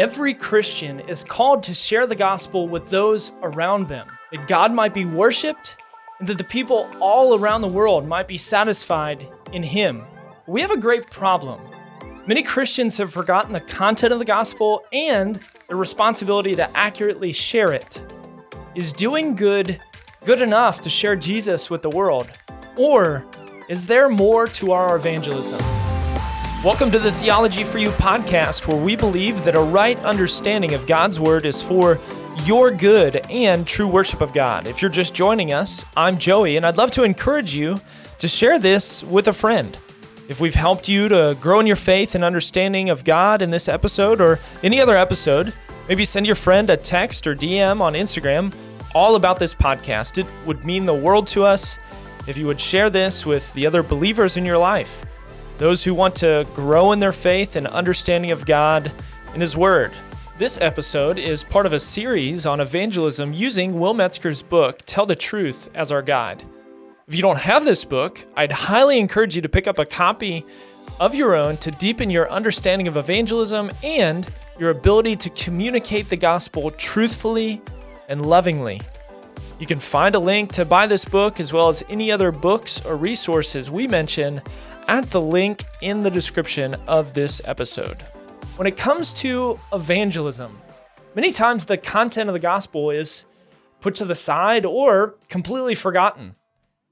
Every Christian is called to share the gospel with those around them, that God might be worshiped and that the people all around the world might be satisfied in Him. We have a great problem. Many Christians have forgotten the content of the gospel and the responsibility to accurately share it. Is doing good good enough to share Jesus with the world? Or is there more to our evangelism? Welcome to the Theology for You podcast, where we believe that a right understanding of God's Word is for your good and true worship of God. If you're just joining us, I'm Joey, and I'd love to encourage you to share this with a friend. If we've helped you to grow in your faith and understanding of God in this episode or any other episode, maybe send your friend a text or DM on Instagram all about this podcast. It would mean the world to us if you would share this with the other believers in your life those who want to grow in their faith and understanding of God and His Word. This episode is part of a series on evangelism using Will Metzger's book, Tell the Truth, as our guide. If you don't have this book, I'd highly encourage you to pick up a copy of your own to deepen your understanding of evangelism and your ability to communicate the gospel truthfully and lovingly. You can find a link to buy this book as well as any other books or resources we mention at the link in the description of this episode. When it comes to evangelism, many times the content of the gospel is put to the side or completely forgotten.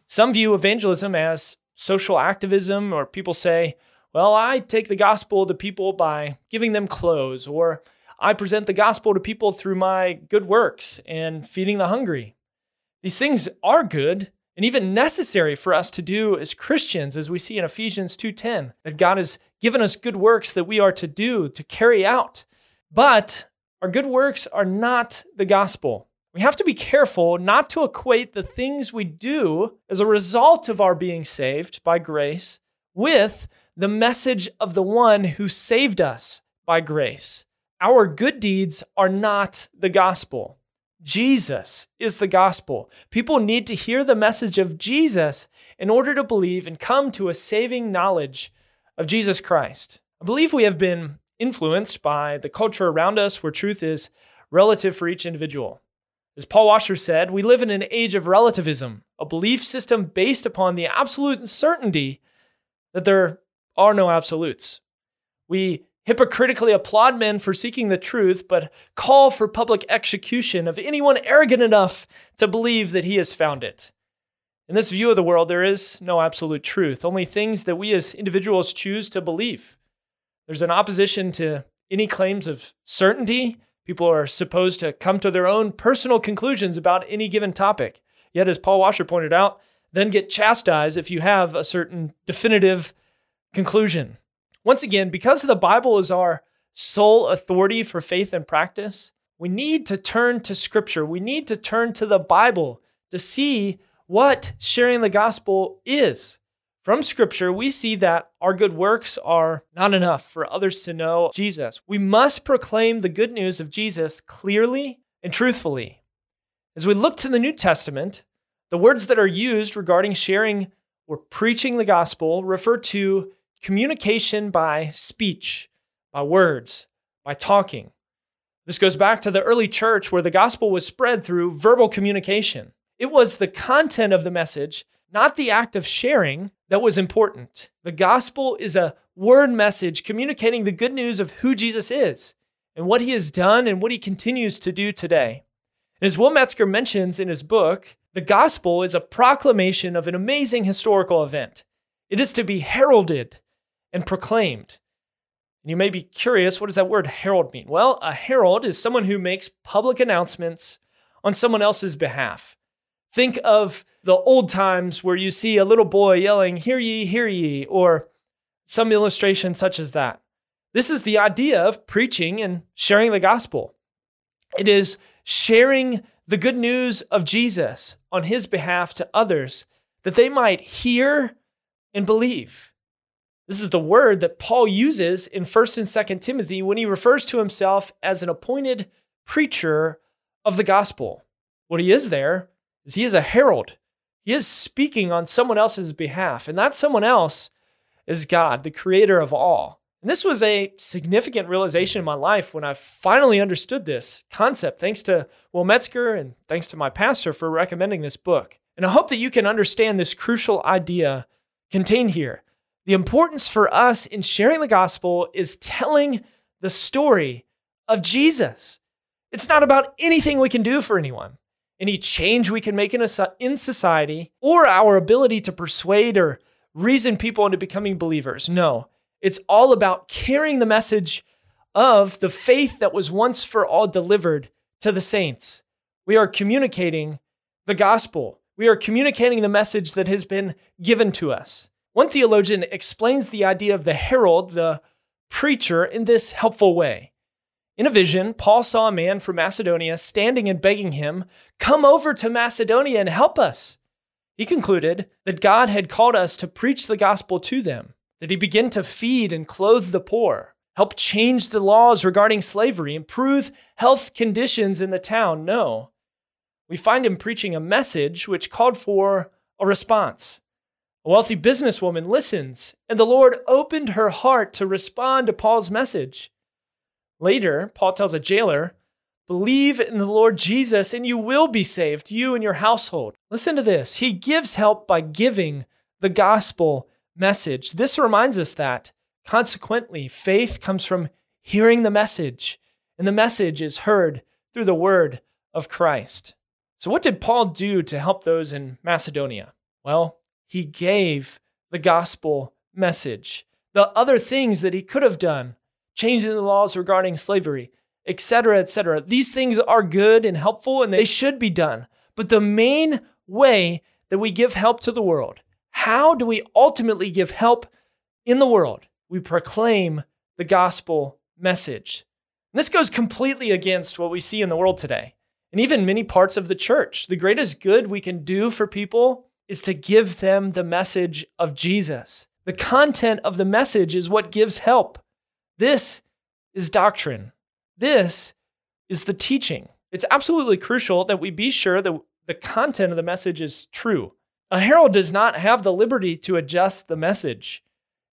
Some view evangelism as social activism, or people say, well, I take the gospel to people by giving them clothes, or I present the gospel to people through my good works and feeding the hungry. These things are good, and even necessary for us to do as Christians as we see in Ephesians 2:10 that God has given us good works that we are to do to carry out. But our good works are not the gospel. We have to be careful not to equate the things we do as a result of our being saved by grace with the message of the one who saved us by grace. Our good deeds are not the gospel Jesus is the gospel. People need to hear the message of Jesus in order to believe and come to a saving knowledge of Jesus Christ. I believe we have been influenced by the culture around us where truth is relative for each individual. As Paul Washer said, we live in an age of relativism, a belief system based upon the absolute certainty that there are no absolutes. We hypocritically applaud men for seeking the truth, but call for public execution of anyone arrogant enough to believe that he has found it. In this view of the world, there is no absolute truth, only things that we as individuals choose to believe. There's an opposition to any claims of certainty. People are supposed to come to their own personal conclusions about any given topic. Yet, as Paul Washer pointed out, then get chastised if you have a certain definitive conclusion. Once again, because the Bible is our sole authority for faith and practice, we need to turn to Scripture. We need to turn to the Bible to see what sharing the gospel is. From Scripture, we see that our good works are not enough for others to know Jesus. We must proclaim the good news of Jesus clearly and truthfully. As we look to the New Testament, the words that are used regarding sharing or preaching the gospel refer to communication by speech, by words, by talking. This goes back to the early church where the gospel was spread through verbal communication. It was the content of the message, not the act of sharing, that was important. The gospel is a word message communicating the good news of who Jesus is and what he has done and what he continues to do today. And as Will Metzger mentions in his book, the gospel is a proclamation of an amazing historical event. It is to be heralded and proclaimed. And you may be curious, what does that word herald mean? Well, a herald is someone who makes public announcements on someone else's behalf. Think of the old times where you see a little boy yelling, Hear ye, hear ye, or some illustration such as that. This is the idea of preaching and sharing the gospel. It is sharing the good news of Jesus on his behalf to others that they might hear and believe. This is the word that Paul uses in 1st and 2nd Timothy when he refers to himself as an appointed preacher of the gospel. What he is there is he is a herald. He is speaking on someone else's behalf, and that someone else is God, the creator of all. And this was a significant realization in my life when I finally understood this concept, thanks to Will Metzger and thanks to my pastor for recommending this book. And I hope that you can understand this crucial idea contained here. The importance for us in sharing the gospel is telling the story of Jesus. It's not about anything we can do for anyone, any change we can make in, a, in society, or our ability to persuade or reason people into becoming believers. No, it's all about carrying the message of the faith that was once for all delivered to the saints. We are communicating the gospel. We are communicating the message that has been given to us. One theologian explains the idea of the herald, the preacher, in this helpful way. In a vision, Paul saw a man from Macedonia standing and begging him, Come over to Macedonia and help us. He concluded that God had called us to preach the gospel to them, that he began to feed and clothe the poor, help change the laws regarding slavery, improve health conditions in the town. No, we find him preaching a message which called for a response. A wealthy businesswoman listens, and the Lord opened her heart to respond to Paul's message. Later, Paul tells a jailer, Believe in the Lord Jesus, and you will be saved, you and your household. Listen to this. He gives help by giving the gospel message. This reminds us that, consequently, faith comes from hearing the message, and the message is heard through the word of Christ. So, what did Paul do to help those in Macedonia? Well, he gave the gospel message. The other things that he could have done, changing the laws regarding slavery, etc., etc. These things are good and helpful and they should be done. But the main way that we give help to the world, how do we ultimately give help in the world? We proclaim the gospel message. And this goes completely against what we see in the world today and even many parts of the church. The greatest good we can do for people is to give them the message of Jesus. The content of the message is what gives help. This is doctrine. This is the teaching. It's absolutely crucial that we be sure that the content of the message is true. A herald does not have the liberty to adjust the message.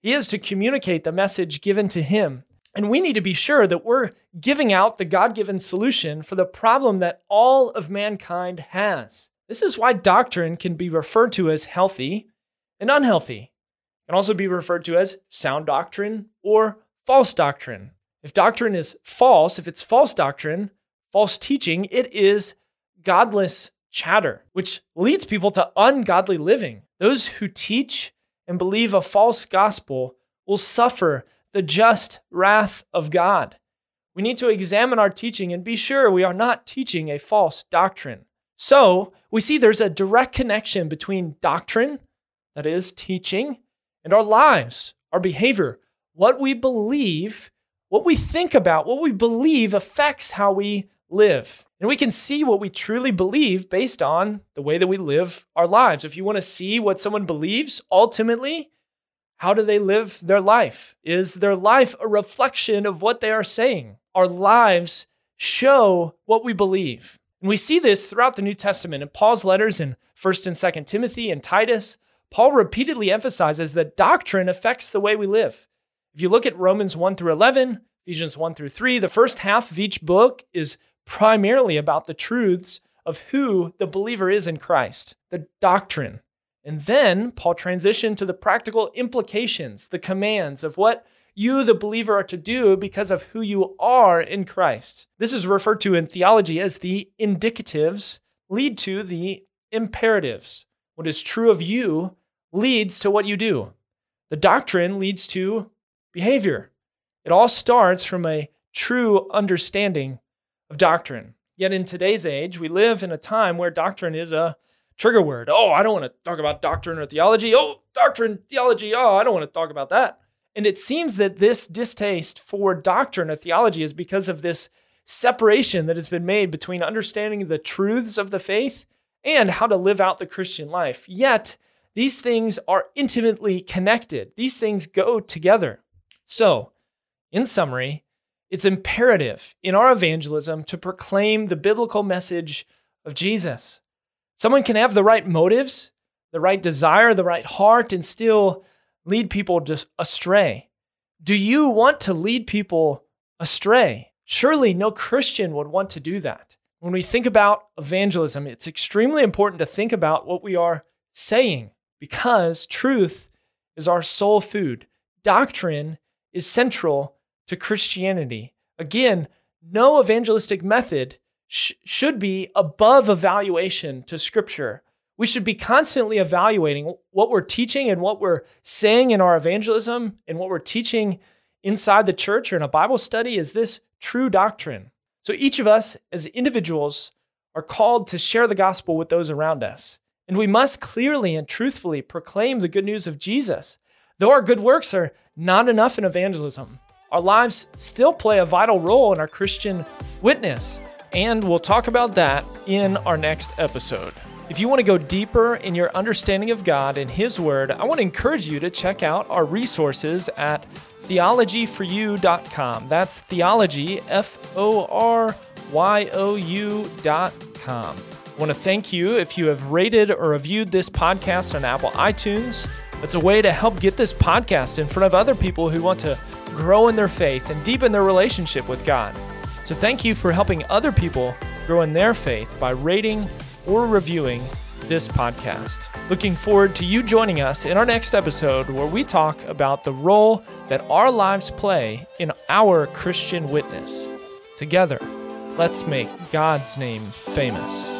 He is to communicate the message given to him and we need to be sure that we're giving out the God given solution for the problem that all of mankind has. This is why doctrine can be referred to as healthy and unhealthy. It can also be referred to as sound doctrine or false doctrine. If doctrine is false, if it's false doctrine, false teaching, it is godless chatter, which leads people to ungodly living. Those who teach and believe a false gospel will suffer the just wrath of God. We need to examine our teaching and be sure we are not teaching a false doctrine. So, we see there's a direct connection between doctrine, that is, teaching, and our lives, our behavior. What we believe, what we think about, what we believe affects how we live. And we can see what we truly believe based on the way that we live our lives. If you want to see what someone believes, ultimately, how do they live their life? Is their life a reflection of what they are saying? Our lives show what we believe. And we see this throughout the New Testament. In Paul's letters in 1st and 2nd Timothy and Titus, Paul repeatedly emphasizes that doctrine affects the way we live. If you look at Romans 1 through 11, Ephesians 1 through 3, the first half of each book is primarily about the truths of who the believer is in Christ, the doctrine. And then Paul transitioned to the practical implications, the commands of what you, the believer, are to do because of who you are in Christ. This is referred to in theology as the indicatives lead to the imperatives. What is true of you leads to what you do. The doctrine leads to behavior. It all starts from a true understanding of doctrine. Yet in today's age, we live in a time where doctrine is a trigger word. Oh, I don't want to talk about doctrine or theology. Oh, doctrine, theology. Oh, I don't want to talk about that. And it seems that this distaste for doctrine or theology is because of this separation that has been made between understanding the truths of the faith and how to live out the Christian life. Yet, these things are intimately connected, these things go together. So, in summary, it's imperative in our evangelism to proclaim the biblical message of Jesus. Someone can have the right motives, the right desire, the right heart, and still lead people just astray. Do you want to lead people astray? Surely no Christian would want to do that. When we think about evangelism, it's extremely important to think about what we are saying because truth is our sole food. Doctrine is central to Christianity. Again, no evangelistic method sh- should be above evaluation to Scripture. We should be constantly evaluating what we're teaching and what we're saying in our evangelism and what we're teaching inside the church or in a Bible study. Is this true doctrine? So each of us as individuals are called to share the gospel with those around us. And we must clearly and truthfully proclaim the good news of Jesus. Though our good works are not enough in evangelism, our lives still play a vital role in our Christian witness. And we'll talk about that in our next episode. If you want to go deeper in your understanding of God and His Word, I want to encourage you to check out our resources at theologyforyou.com. That's theology, F O R Y O U.com. I want to thank you if you have rated or reviewed this podcast on Apple iTunes. It's a way to help get this podcast in front of other people who want to grow in their faith and deepen their relationship with God. So thank you for helping other people grow in their faith by rating or reviewing this podcast. Looking forward to you joining us in our next episode where we talk about the role that our lives play in our Christian witness. Together, let's make God's name famous.